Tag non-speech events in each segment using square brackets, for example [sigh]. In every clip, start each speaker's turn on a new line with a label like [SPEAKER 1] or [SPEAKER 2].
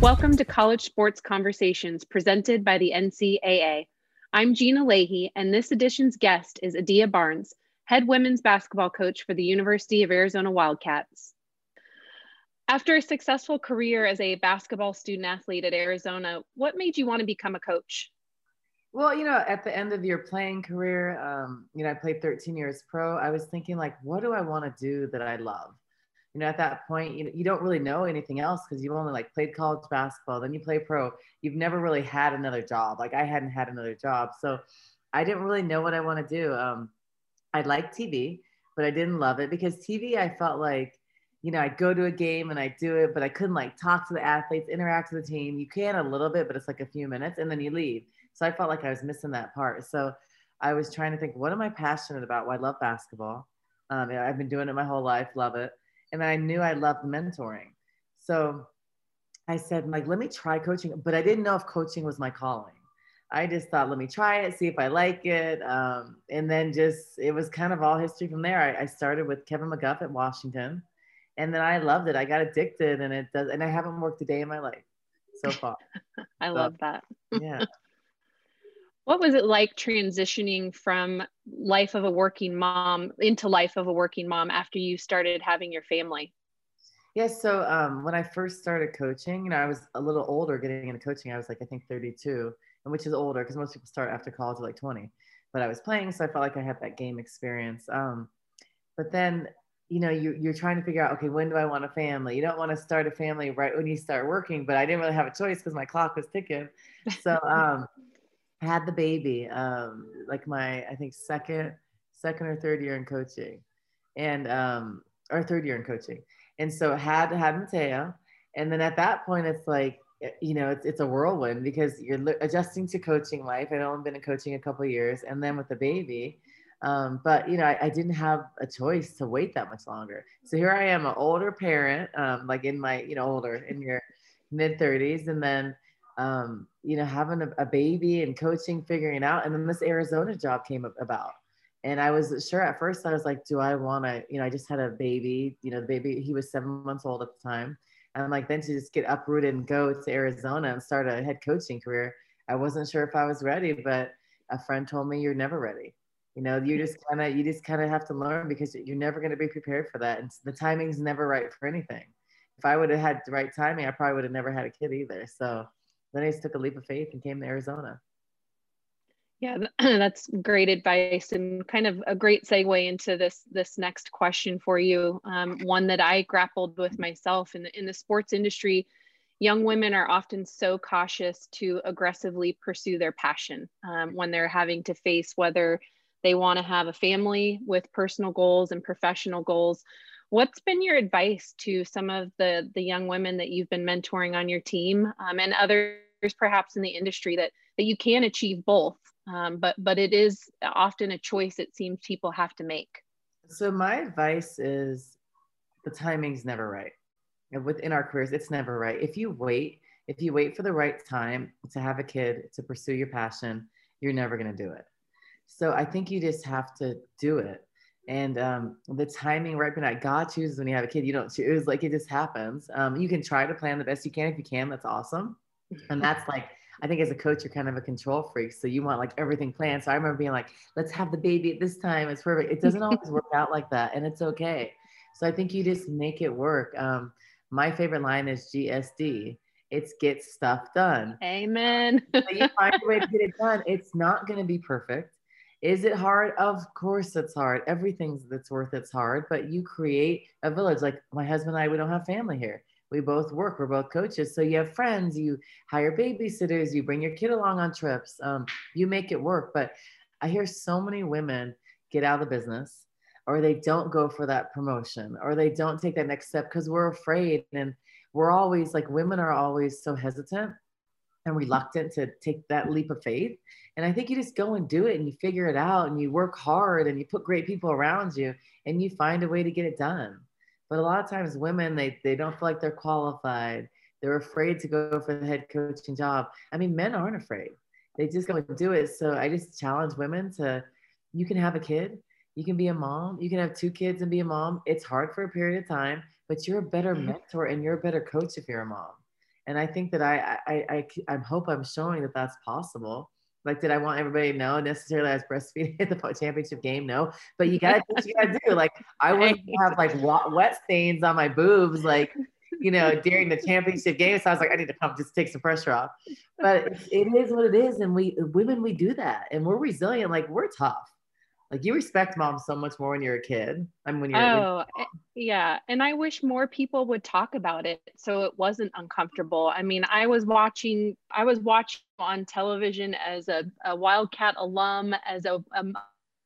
[SPEAKER 1] Welcome to College Sports Conversations presented by the NCAA. I'm Gina Leahy, and this edition's guest is Adia Barnes, head women's basketball coach for the University of Arizona Wildcats. After a successful career as a basketball student athlete at Arizona, what made you want to become a coach?
[SPEAKER 2] Well, you know, at the end of your playing career, um, you know, I played 13 years pro. I was thinking, like, what do I want to do that I love? You know, at that point, you, you don't really know anything else because you've only like played college basketball, then you play pro. You've never really had another job. Like I hadn't had another job. So I didn't really know what I want to do. Um, I liked TV, but I didn't love it because TV, I felt like, you know, I'd go to a game and I do it, but I couldn't like talk to the athletes, interact with the team. You can a little bit, but it's like a few minutes and then you leave. So I felt like I was missing that part. So I was trying to think, what am I passionate about? Well, I love basketball. Um, I've been doing it my whole life, love it and I knew I loved mentoring. So I said, like, let me try coaching, but I didn't know if coaching was my calling. I just thought, let me try it, see if I like it. Um, and then just, it was kind of all history from there. I, I, started with Kevin McGuff at Washington and then I loved it. I got addicted and it does, and I haven't worked a day in my life so far. [laughs]
[SPEAKER 1] I so, love that.
[SPEAKER 2] yeah. [laughs]
[SPEAKER 1] What was it like transitioning from life of a working mom into life of a working mom after you started having your family?
[SPEAKER 2] Yes. Yeah, so um, when I first started coaching, you know, I was a little older getting into coaching. I was like, I think 32, and which is older because most people start after college at like 20. But I was playing, so I felt like I had that game experience. Um, but then, you know, you, you're trying to figure out, okay, when do I want a family? You don't want to start a family right when you start working, but I didn't really have a choice because my clock was ticking. So um, had the baby, um, like my I think second second or third year in coaching, and um, or third year in coaching, and so had had Mateo, and then at that point it's like you know it's it's a whirlwind because you're adjusting to coaching life. I'd only been in coaching a couple years, and then with the baby. Um, but you know, I, I, didn't have a choice to wait that much longer. So here I am, an older parent, um, like in my, you know, older in your mid 30s, and then um, you know, having a, a, baby and coaching, figuring out. And then this Arizona job came about. And I was sure at first, I was like, do I want to, you know, I just had a baby, you know, the baby, he was seven months old at the time. And like, then to just get uprooted and go to Arizona and start a head coaching career, I wasn't sure if I was ready, but a friend told me you're never ready. You know, you just kind of, you just kind of have to learn because you're never going to be prepared for that. And the timing's never right for anything. If I would have had the right timing, I probably would have never had a kid either. So, then I just took a leap of faith and came to Arizona.
[SPEAKER 1] Yeah, [clears throat] that's great advice and kind of a great segue into this this next question for you. Um, one that I grappled with myself in the in the sports industry. Young women are often so cautious to aggressively pursue their passion um, when they're having to face whether they want to have a family with personal goals and professional goals. What's been your advice to some of the the young women that you've been mentoring on your team um, and others perhaps in the industry that that you can achieve both, um, but but it is often a choice it seems people have to make.
[SPEAKER 2] So my advice is the timing's never right. And within our careers, it's never right. If you wait, if you wait for the right time to have a kid to pursue your passion, you're never going to do it. So I think you just have to do it and um, the timing right behind God chooses when you have a kid. You don't choose like it just happens. Um, you can try to plan the best you can if you can. That's awesome. And [laughs] that's like I think as a coach, you're kind of a control freak, so you want like everything planned. So I remember being like, "Let's have the baby at this time. It's perfect." It doesn't always work [laughs] out like that, and it's okay. So I think you just make it work. Um, my favorite line is GSD. It's get stuff done.
[SPEAKER 1] Amen.
[SPEAKER 2] so you find a way to get it done. It's not going to be perfect is it hard? Of course it's hard. Everything that's worth it's hard, but you create a village. Like my husband and I, we don't have family here. We both work. We're both coaches. So you have friends, you hire babysitters, you bring your kid along on trips. Um, you make it work. But I hear so many women get out of the business or they don't go for that promotion or they don't take that next step because we're afraid. And we're always like women are always so hesitant and reluctant to take that leap of faith. And I think you just go and do it and you figure it out and you work hard and you put great people around you and you find a way to get it done. But a lot of times women, they, they don't feel like they're qualified. They're afraid to go for the head coaching job. I mean, men aren't afraid. They just go and do it. So I just challenge women to, you can have a kid, you can be a mom, you can have two kids and be a mom. It's hard for a period of time, but you're a better mm-hmm. mentor and you're a better coach if you're a mom And I think that I, I, I, I hope I'm showing that that's possible. Like, did I want everybody to know necessarily I was breastfeeding [laughs] at the championship game? No, but you gotta do what you gotta do. Like, I [laughs] wouldn't have like wet stains on my boobs, like, you know, during the championship game. So I was like, I need to come just take some pressure off. But it is what it is. And we women, we do that and we're resilient. Like, we're tough. Like you respect mom so much more when you're a kid. I mean, when you're
[SPEAKER 1] oh when- eh, yeah, and I wish more people would talk about it so it wasn't uncomfortable. I mean, I was watching, I was watching on television as a, a Wildcat alum, as a, a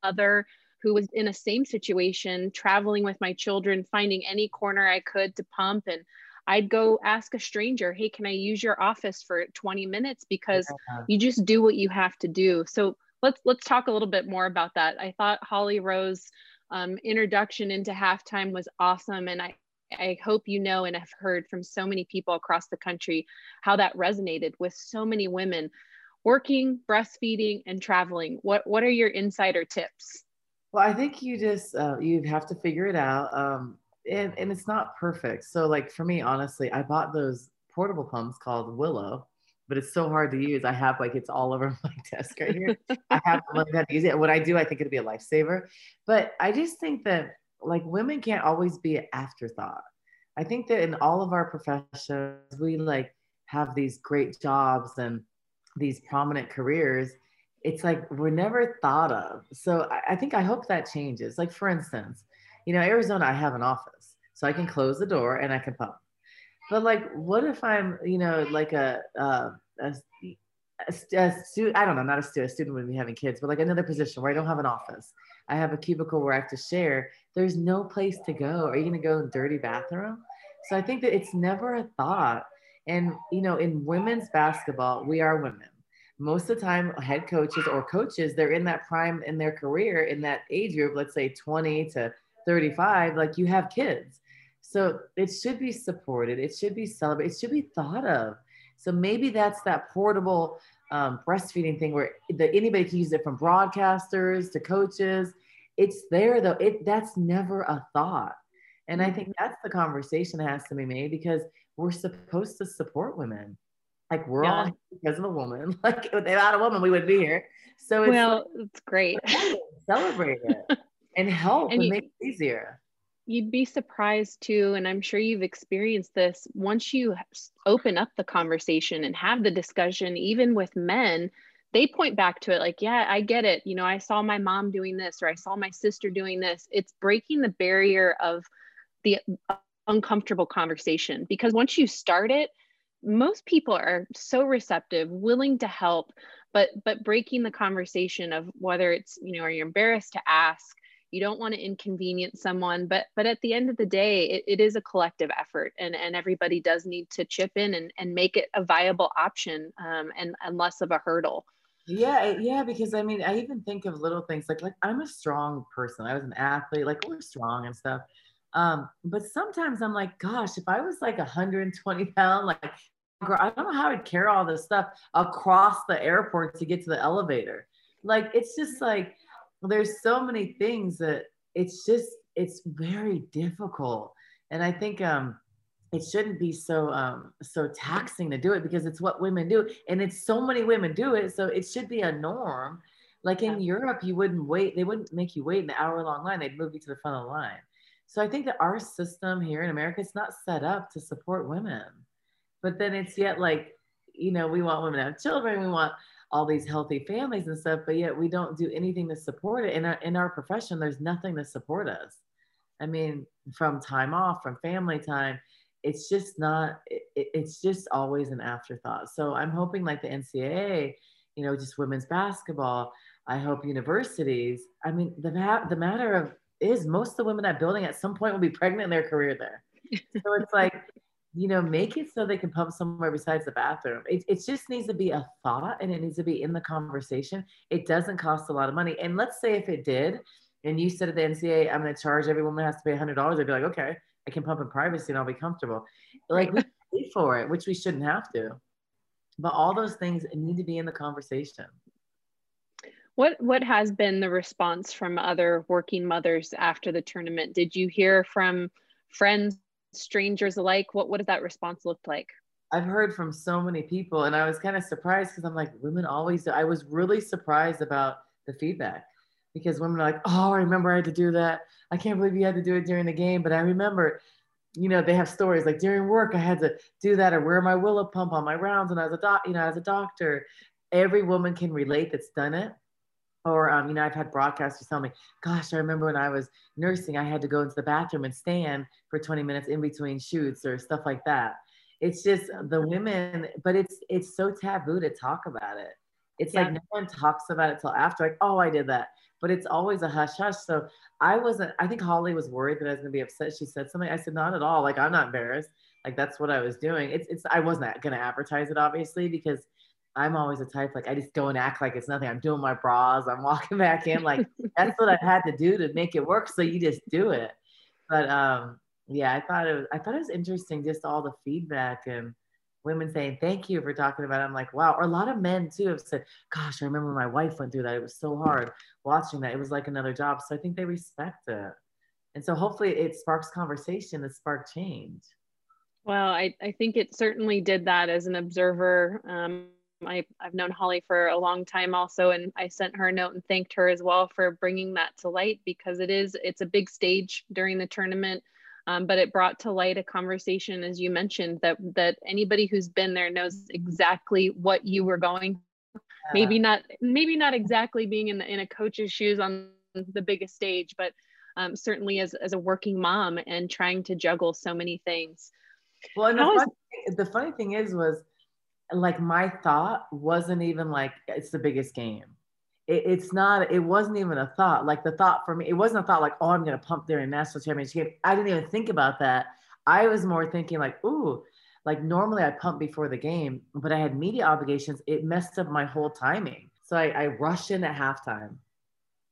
[SPEAKER 1] mother who was in a same situation, traveling with my children, finding any corner I could to pump and. I'd go ask a stranger, hey, can I use your office for 20 minutes? Because yeah. you just do what you have to do. So let's let's talk a little bit more about that. I thought Holly Rowe's um, introduction into halftime was awesome, and I I hope you know and have heard from so many people across the country how that resonated with so many women working, breastfeeding, and traveling. What what are your insider tips?
[SPEAKER 2] Well, I think you just uh, you have to figure it out, um, and and it's not perfect. So like for me, honestly, I bought those portable pumps called Willow but it's so hard to use. I have like it's all over [laughs] my desk right here. I have learned [laughs] how to use it. What I do, I think it'd be a lifesaver. But I just think that like women can't always be an afterthought. I think that in all of our professions, we like have these great jobs and these prominent careers. It's like we're never thought of. So I, I think I hope that changes. Like for instance, you know, Arizona, I have an office. So I can close the door and I can pump but like, what if I'm, you know, like a, uh, a, a, a student, I don't know, not a student, a student would be having kids, but like another position where I don't have an office. I have a cubicle where I have to share. There's no place to go. Are you going to go in dirty bathroom? So I think that it's never a thought. And, you know, in women's basketball, we are women. Most of the time, head coaches or coaches, they're in that prime in their career, in that age group, let's say 20 to 35, like you have kids. So it should be supported. It should be celebrated. It should be thought of. So maybe that's that portable um, breastfeeding thing where the, anybody can use it from broadcasters to coaches. It's there though. It that's never a thought. And I think mm-hmm. that's the conversation that has to be made because we're supposed to support women. Like we're yeah. all because of a woman. [laughs] Like without a woman, we wouldn't be here. So
[SPEAKER 1] it's well, like, it's great. [laughs]
[SPEAKER 2] Celebrate it [laughs] and help and, and you, make it easier
[SPEAKER 1] you'd be surprised too and i'm sure you've experienced this once you open up the conversation and have the discussion even with men they point back to it like yeah i get it. You know i saw my mom doing this or i saw my sister doing this. It's breaking the barrier of the uncomfortable conversation because once you start it most people are so receptive willing to help but but breaking the conversation of whether it's you know are you embarrassed to ask you don't want to inconvenience someone but but at the end of the day it, it is a collective effort and and everybody does need to chip in and, and make it a viable option um, and, and less of a hurdle.
[SPEAKER 2] Yeah yeah because i mean i even think of little things like like i'm a strong person i was an athlete like we're strong and stuff. Um, but sometimes i'm like gosh if i was like 120 pound like girl i don't know how i'd carry all this stuff across the airport to get to the elevator. Like it's just like there's so many things that it's just it's very difficult. And i think um it shouldn't be so um so taxing to do it because it's what women do. And it's so many women do it so it should be a norm. Like in yeah. europe you wouldn't wait they wouldn't make you wait an hour long line. They'd move you to the front of the line. So i think that our system here in america it's not set up to support women. But then it's yet like you know we want women to have children we want all these healthy families and stuff, but yet we don't do anything to support it. In our, in our profession, there's nothing to support us. I mean, from time off, from family time, it's just not, it, it's just always an afterthought. So I'm hoping like the NCAA, you know, just women's basketball, I hope universities, I mean, the, the matter of is most of the women that building at some point will be pregnant in their career there. [laughs] So it's like, you know, make it so they can pump somewhere besides the bathroom. It, it just needs to be a thought and it needs to be in the conversation. It doesn't cost a lot of money. And let's say if it did, and you said at the NCA, I'm going to charge every woman has to pay $100, I'd be like, okay, I can pump in privacy and I'll be comfortable. Like we pay for it, which we shouldn't have to. But all those things need to be in the conversation.
[SPEAKER 1] What what has been the response from other working mothers after the tournament? Did you hear from friends strangers alike what what did that response look like
[SPEAKER 2] I've heard from so many people, and I was kind of surprised because I'm like, women always do. I was really surprised about the feedback because women are like, oh, I remember I had to do that. I can't believe you had to do it during the game, but I remember, you know, they have stories like during work I had to do that or wear my willow pump on my rounds, and as a doc, you know, as a doctor, every woman can relate that's done it. Or, um, you know, I've had broadcasters tell me, gosh, I remember when I was nursing, I had to go into the bathroom and stand for 20 minutes in between shoots or stuff like that. It's just the women, but it's it's so taboo to talk about it. It's yeah. like no one talks about it till after, like, oh, I did that. But it's always a hush hush. So I wasn't, I think Holly was worried that I was gonna be upset. She said something. I said, not at all. Like, I'm not embarrassed. Like that's what I was doing. It's it's I wasn't gonna advertise it obviously because I'm always a type like I just go and act like it's nothing. I'm doing my bras. I'm walking back in like that's what I had to do to make it work. So you just do it. But um, yeah, I thought it was I thought it was interesting just all the feedback and women saying thank you for talking about it. I'm like, wow. Or a lot of men too have said, gosh, I remember my wife went through that. It was so hard watching that. It was like another job. So I think they respect it. And so hopefully it sparks conversation, it sparks change.
[SPEAKER 1] Well, I, I think it certainly did that as an observer. Um, I, I've known Holly for a long time also, and I sent her a note and thanked her as well for bringing that to light because it is, it's a big stage during the tournament. Um, but it brought to light a conversation, as you mentioned, that that anybody who's been there knows exactly what you were going. Yeah. Maybe not, maybe not exactly being in the, in a coach's shoes on the biggest stage, but um, certainly as as a working mom and trying to juggle so many things.
[SPEAKER 2] Well, and the, funny, the funny thing is, was like my thought wasn't even like it's the biggest game. It, it's not. It wasn't even a thought. Like the thought for me, it wasn't a thought like, oh, I'm gonna pump during national championship. I didn't even think about that. I was more thinking like, ooh, like normally I pump before the game, but I had media obligations. It messed up my whole timing. So I, I rushed in at halftime,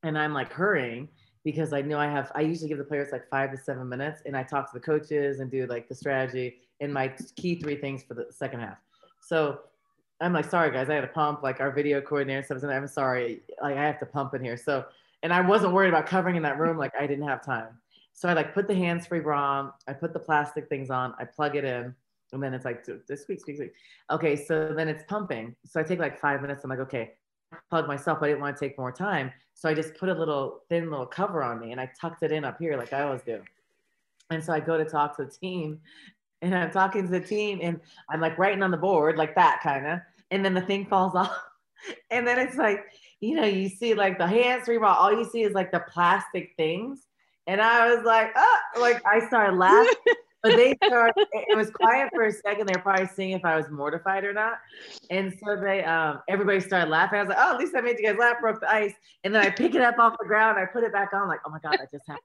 [SPEAKER 2] and I'm like hurrying because I know I have. I usually give the players like five to seven minutes, and I talk to the coaches and do like the strategy and my key three things for the second half. So I'm like, sorry guys, I had to pump. Like our video coordinator says, I'm sorry, like I have to pump in here. So, and I wasn't worried about covering in that room. Like I didn't have time. So I like put the hands-free bra on. I put the plastic things on. I plug it in, and then it's like this week, week. Okay, so then it's pumping. So I take like five minutes. I'm like, okay, plug myself. I didn't want to take more time, so I just put a little thin little cover on me, and I tucked it in up here like I always do. And so I go to talk to the team, and I'm talking to the team and I'm like writing on the board like that kind of, and then the thing falls [laughs] off, and then it's like you know you see like the hands ball, all you see is like the plastic things, and I was like, oh, like I started laughing. [laughs] but they started it was quiet for a second they're probably seeing if i was mortified or not. And so they um everybody started laughing i was like oh at least i made you guys laugh broke the ice. And then i pick it up off the ground i put it back on like oh my god that just happened.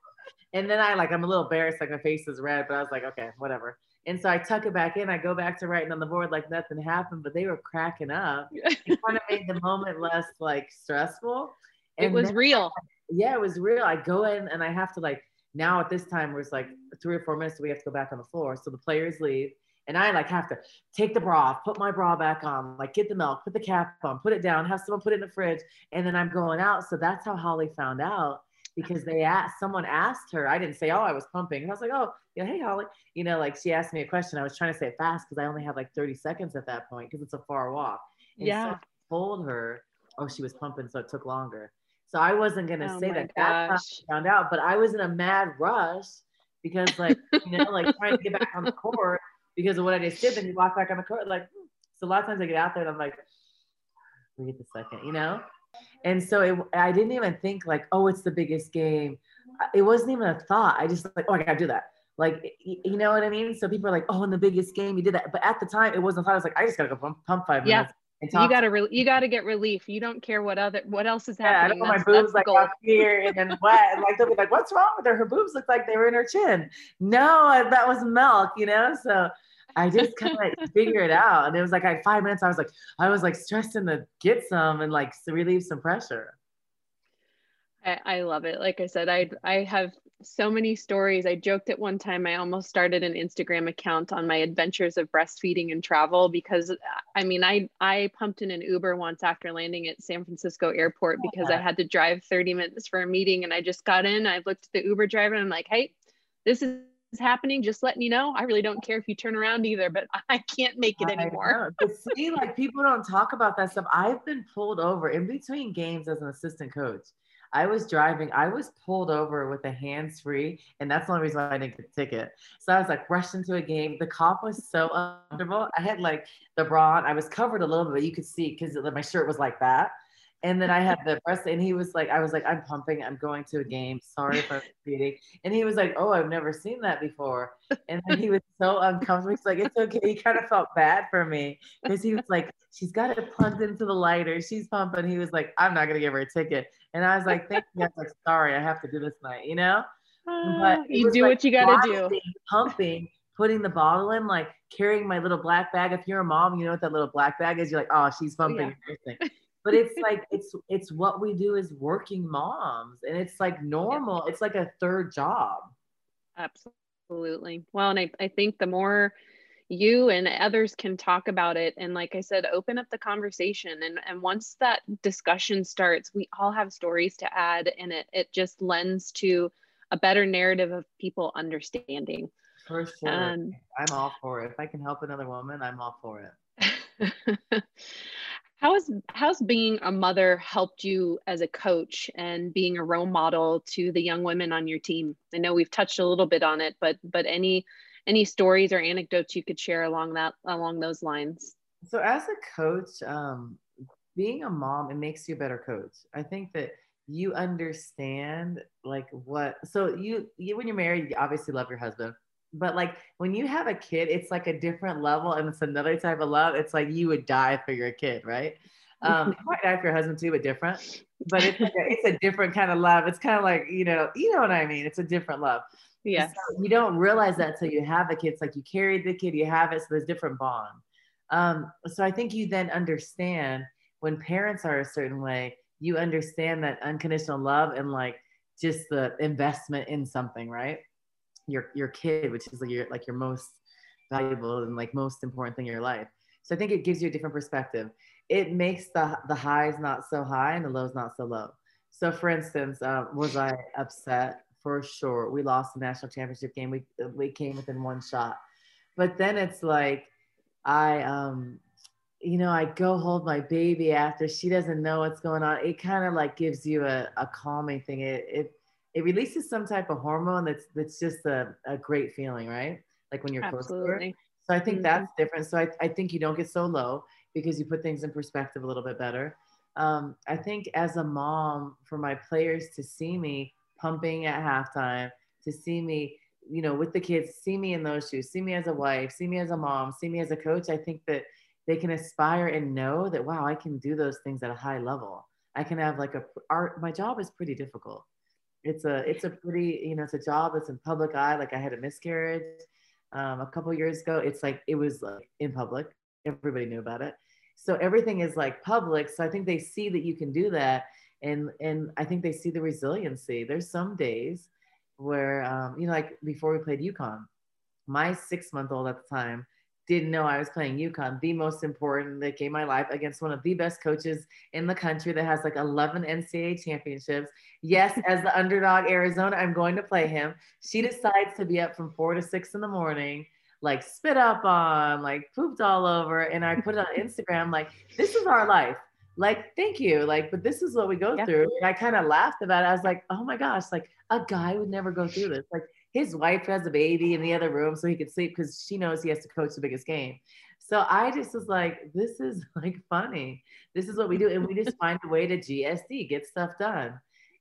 [SPEAKER 2] And then i like i'm a little embarrassed like my face is red but i was like okay whatever and so I tuck it back in. I go back to writing on the board like nothing happened, but they were cracking up. [laughs] it kind of made the moment less like stressful.
[SPEAKER 1] And it was real.
[SPEAKER 2] Yeah, it was real. I go in and I have to like now at this time where it's like three or four minutes, we have to go back on the floor. So the players leave. And I like have to take the bra off, put my bra back on, like get the milk, put the cap on, put it down, have someone put it in the fridge, and then I'm going out. So that's how Holly found out because they asked someone asked her. I didn't say, oh, I was pumping. And I was like, oh, yeah, hey Holly. You know, like she asked me a question. I was trying to say it fast because I only had like 30 seconds at that point because it's a far walk. And
[SPEAKER 1] yeah.
[SPEAKER 2] So I told her, oh, she was pumping, so it took longer. So I wasn't gonna oh say that.
[SPEAKER 1] Gosh.
[SPEAKER 2] That's found out, but I was in a mad rush because, like, you know, like trying to get back on the [laughs] court because of what I just did. Then you walk back on the court, like, hmm. so a lot of times I get out there and I'm like, wait a second, you know. And so it, I didn't even think like, oh, it's the biggest game. Uh, it wasn't even a thought. I just like, oh, I gotta do that. Like, you know what I mean? So people are like, oh, in the biggest game, you did that. But at the time, it wasn't thought. I was like, I just gotta go pump, pump five yeah. minutes.
[SPEAKER 1] You gotta re- you gotta get relief. You don't care what other what else is happening.
[SPEAKER 2] Yeah, I don't my boobs like up here and then what? And like they'll be like, "What's wrong with her? Her boobs look like they were in her chin." No, that was milk, you know. So I just kind of [laughs] figure it out. And it was like I had five minutes. I was like, I was like stressing to get some and like to relieve some pressure.
[SPEAKER 1] I, I love it. Like I said, I I have so many stories. I joked at one time I almost started an Instagram account on my adventures of breastfeeding and travel because I mean I I pumped in an Uber once after landing at San Francisco airport oh, because I had to drive 30 minutes for a meeting and I just got in. I looked at the Uber driver and I'm like, hey, this is happening, just letting you know. I really don't care if you turn around either, but [laughs] I can't make it anymore.
[SPEAKER 2] but see, like people don't talk about that stuff. I've been pulled over in between games as an assistant coach. I was driving, I was pulled over with a hands free, and that's the only reason why I didn't get a ticket. So I was like rushed into a game. The cop was so uncomfortable. I had like the bra on, I was covered a little bit, but you could see because my shirt was like that. And then I had the press, and he was like, I was like, I'm pumping, I'm going to a game. Sorry for [laughs] beating. And he was like, Oh, I've never seen that before. And then he was [laughs] so uncomfortable. He's like, It's okay. He kind of felt bad for me because he was like, She's got it plugged into the lighter. She's pumping. He was like, I'm not gonna give her a ticket. And I was like, Thank you. I was like, Sorry, I have to do this night, you know?
[SPEAKER 1] But ah, you do like what you gotta do.
[SPEAKER 2] Pumping, putting the bottle in, like carrying my little black bag. If you're a mom, you know what that little black bag is. You're like, oh, she's oh, pumping. Yeah but it's like it's it's what we do as working moms and it's like [laughs] normal it's like a third job.
[SPEAKER 1] Absolutely. Well and I, I think the more you and others can talk about it and like i said open up the conversation and and once that discussion starts we all have stories to add and it it just lends to a better narrative of people understanding.
[SPEAKER 2] For sure. Um, i'm all for it. If i can help another woman i'm all for it [laughs]
[SPEAKER 1] How has how's being a mother helped you as a coach and being a role model to the young women on your team? I know we've touched a little bit on it, but but any any stories or anecdotes you could share along that along those lines?
[SPEAKER 2] So as a coach, um, being a mom, it makes you a better coach. I think that you understand like what so you you when you're married, you obviously love your husband but like when you have a kid, it's like a different level and it's another type of love. It's like you would die for your kid, right? Um, you might die for your husband too, but different. But it's like a, it's a different kind of love. It's kind of like you know, you know what I mean. It's a different love.
[SPEAKER 1] Yeah.
[SPEAKER 2] So you don't realize that till you have a kid. It's like you carried the kid, you have it, so there's different bond. Um, so I think you then understand when parents are a certain way, you understand that unconditional love and like just the investment in something, right? Your your kid, which is like your like your most valuable and like most important thing in your life. So I think it gives you a different perspective. It makes the the highs not so high and the lows not so low. So for instance, uh, was I upset? For sure, we lost the national championship game. We we came within one shot, but then it's like I um you know, I go hold my baby after she doesn't know what's going on. It kind of like gives you a, a calming thing. It, it it releases some type of hormone that's that's just a, a great feeling, right? Like when you're Absolutely. close to her. So I think mm-hmm. that's different. So I, I think you don't get so low because you put things in perspective a little bit better. Um, I think as a mom, for my players to see me pumping at halftime, to see me, you know, with the kids, see me in those shoes, see me as a wife, see me as a mom, see me as a coach, I think that they can aspire and know that, wow, I can do those things at a high level. I can have like a, our, my job is pretty difficult it's a it's a pretty you know it's a job that's in public eye like i had a miscarriage um, a couple years ago. It's like it was like in public. Everybody knew about it. So everything is like public. So i think they see that you can do that. And and i think they see the resiliency. There's some days where um, you know like before we played UConn my six month old at the time didn't know I was playing UConn, the most important that game of my life against one of the best coaches in the country that has like 11 NCAA championships. Yes, [laughs] as the underdog Arizona, I'm going to play him. She decides to be up from four to six in the morning, like spit up on, like pooped all over. And I put it on [laughs] Instagram, like, this is our life. Like, thank you. Like, but this is what we go yeah. through. And I kind of laughed about it. I was like, oh my gosh, like a guy would never go through this. Like, his wife has a baby in the other room so he could sleep because she knows he has to coach the biggest game. So I just was like, this is [laughs] like funny. This is what we do. And we just find a way to GSD, get stuff done.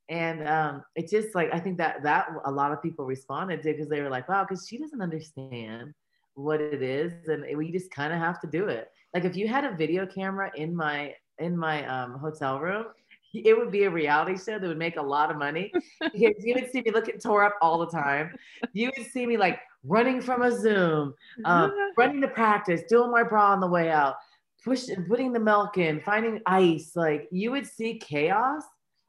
[SPEAKER 2] And um, it just like, I think that that a lot of people responded to because they were like, wow, because she doesn't understand what it is. And we just kind of have to do it. Like if you had a video camera in my, in my um, hotel room, it would be a reality show that would make a lot of money. because you would see me looking tore up all the time. You would see me like running from a Zoom, um, [laughs] running to practice, doing my bra on the way out, pushing, putting the milk in, finding ice. Like you would see chaos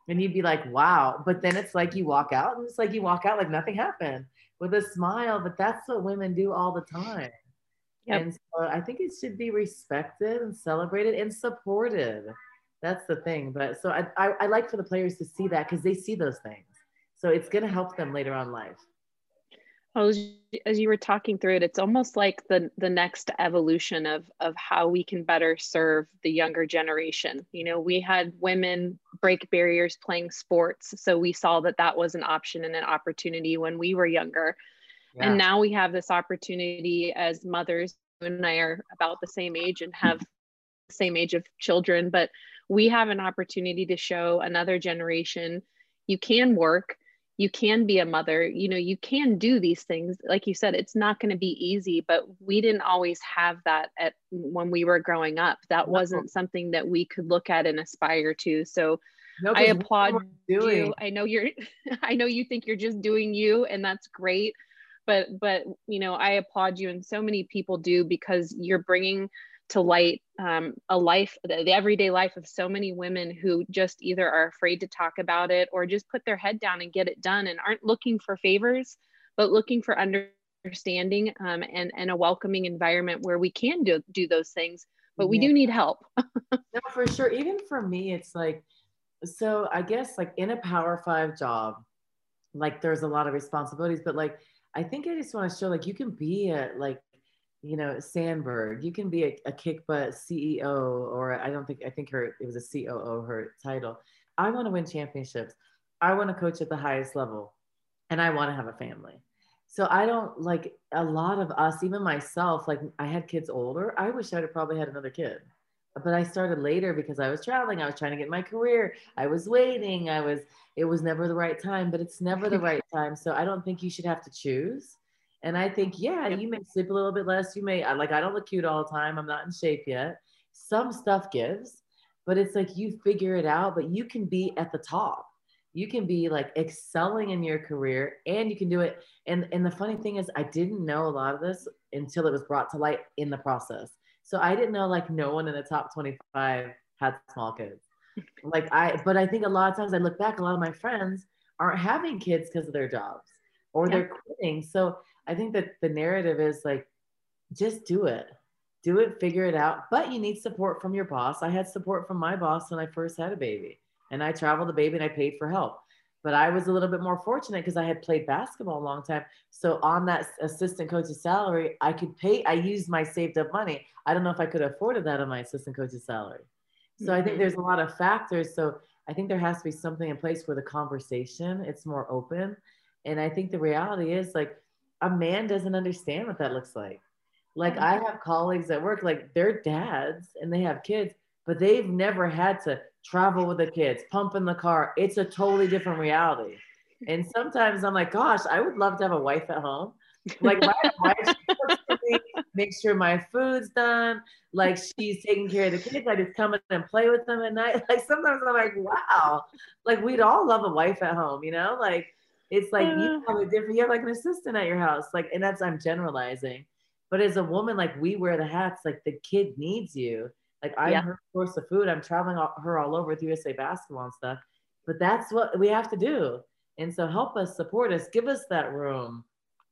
[SPEAKER 2] and you'd be like, wow. But then it's like you walk out and it's like you walk out like nothing happened with a smile. But that's what women do all the time. Yep. And so I think it should be respected and celebrated and supported that's the thing. But so I, I, I like for the players to see that because they see those things. So it's going to help them later on life.
[SPEAKER 1] Oh, as, as you were talking through it, it's almost like the the next evolution of of how we can better serve the younger generation. You know, we had women break barriers playing sports, so we saw that that was an option and an opportunity when we were younger. Yeah. And now we have this opportunity as mothers. You and I are about the same age and have the same age of children, but we have an opportunity to show another generation you can work you can be a mother you know you can do these things. Like you said it's not going to be easy but we didn't always have that at when we were growing up. That wasn't something that we could look at and aspire to. So no, i applaud you. i know you're [laughs] i know you think you're just doing you and that's great. But but you know i applaud you and so many people do because you're bringing to light um, a life, the, the, everyday life of so many women who just either are afraid to talk about it or just put their head down and get it done and aren't looking for favors, but looking for understanding um, and, and a welcoming environment where we can do, do those things, but we yeah. do need help. [laughs]
[SPEAKER 2] no, for sure. Even for me, it's like, so I guess like in a power five job, like there's a lot of responsibilities, but like, I think I just want to show like you can be a like you know, Sandberg, you can be a, a kick butt CEO, or I don't think, I think her, it was a COO, her title. I want to win championships. I want to coach at the highest level and I want to have a family. So I don't like a lot of us, even myself, like I had kids older. I wish I'd have probably had another kid, but I started later because I was traveling. I was trying to get my career. I was waiting. I was, it was never the right time, but it's never the [laughs] right time. So I don't think you should have to choose. And I think, yeah, you may sleep a little bit less. You may, like, I don't look cute all the time. I'm not in shape yet. Some stuff gives, but it's like you figure it out, but you can be at the top. You can be like excelling in your career and you can do it. And, and the funny thing is, I didn't know a lot of this until it was brought to light in the process. So I didn't know like no one in the top 25 had small kids. Like I, but I think a lot of times I look back, a lot of my friends aren't having kids because of their jobs or yeah. they're quitting. So I think that the narrative is like, just do it. Do it, figure it out. But you need support from your boss. I had support from my boss when I first had a baby. And I traveled the baby and I paid for help. But I was a little bit more fortunate because I had played basketball a long time. So on that assistant coach's salary, I could pay, I used my saved up money. I don't know if I could have afforded that on my assistant coach's salary. So. I think mm-hmm. there's a lot of factors. So I think there has to be something in place where the conversation, it's more open. And I think the reality is like a man doesn't understand what that looks like. Like mm-hmm. I have colleagues at work, like they're dads and they have kids, but they've never had to travel with the kids, pump in the car. It's a totally different reality. And sometimes I'm like, gosh, I would love to have a wife at home. Like my [laughs] wife me, make sure my food's done. Like she's taking care of the kids. I just come in and play with them at night. [laughs] Like sometimes I'm like, wow, like we'd all love a wife at home, you know? Like it's like you uh. have a different, you have like an assistant at your house. Like, and that's, I'm generalizing. But as a woman, like we wear the hats, like the kid needs you. Like I'm yeah. her source of food. I'm traveling all, her all over with USA basketball and stuff. But that's what we have to do. And so help us, support us, give us that room.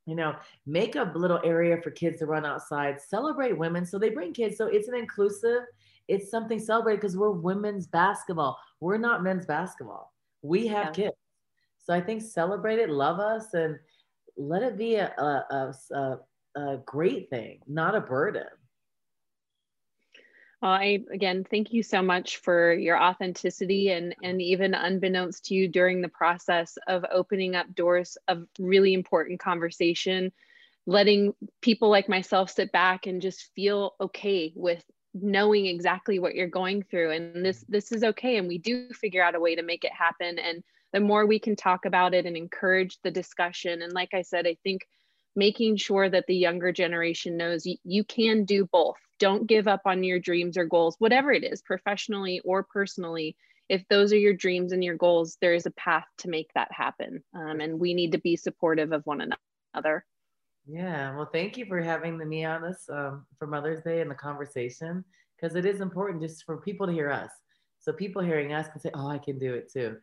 [SPEAKER 2] You know, make a little area for kids to run outside, celebrate women. So they bring kids. So it's an inclusive, it's something celebrated because we're women's basketball. We're not men's basketball. We have yeah. kids. So I think celebrate it, love us, and let it be a, a, a, a great thing, not a burden.
[SPEAKER 1] Well, I again thank you so much for your authenticity and and even unbeknownst to you during the process of opening up doors of really important conversation, letting people like myself sit back and just feel okay with knowing exactly what you're going through and this this is okay and we do figure out a way to make it happen and the more we can talk about it and encourage the discussion. And like I said, I think making sure that the younger generation knows you, you can do both. Don't give up on your dreams or goals, whatever it is, professionally or personally. If those are your dreams and your goals, there is a path to make that happen. Um, and we need to be supportive of one another.
[SPEAKER 2] Yeah, well, thank you for having me on this um, for Mother's Day and the conversation because it is important just for people to hear us. So people hearing us can say, "Oh, I can do it too."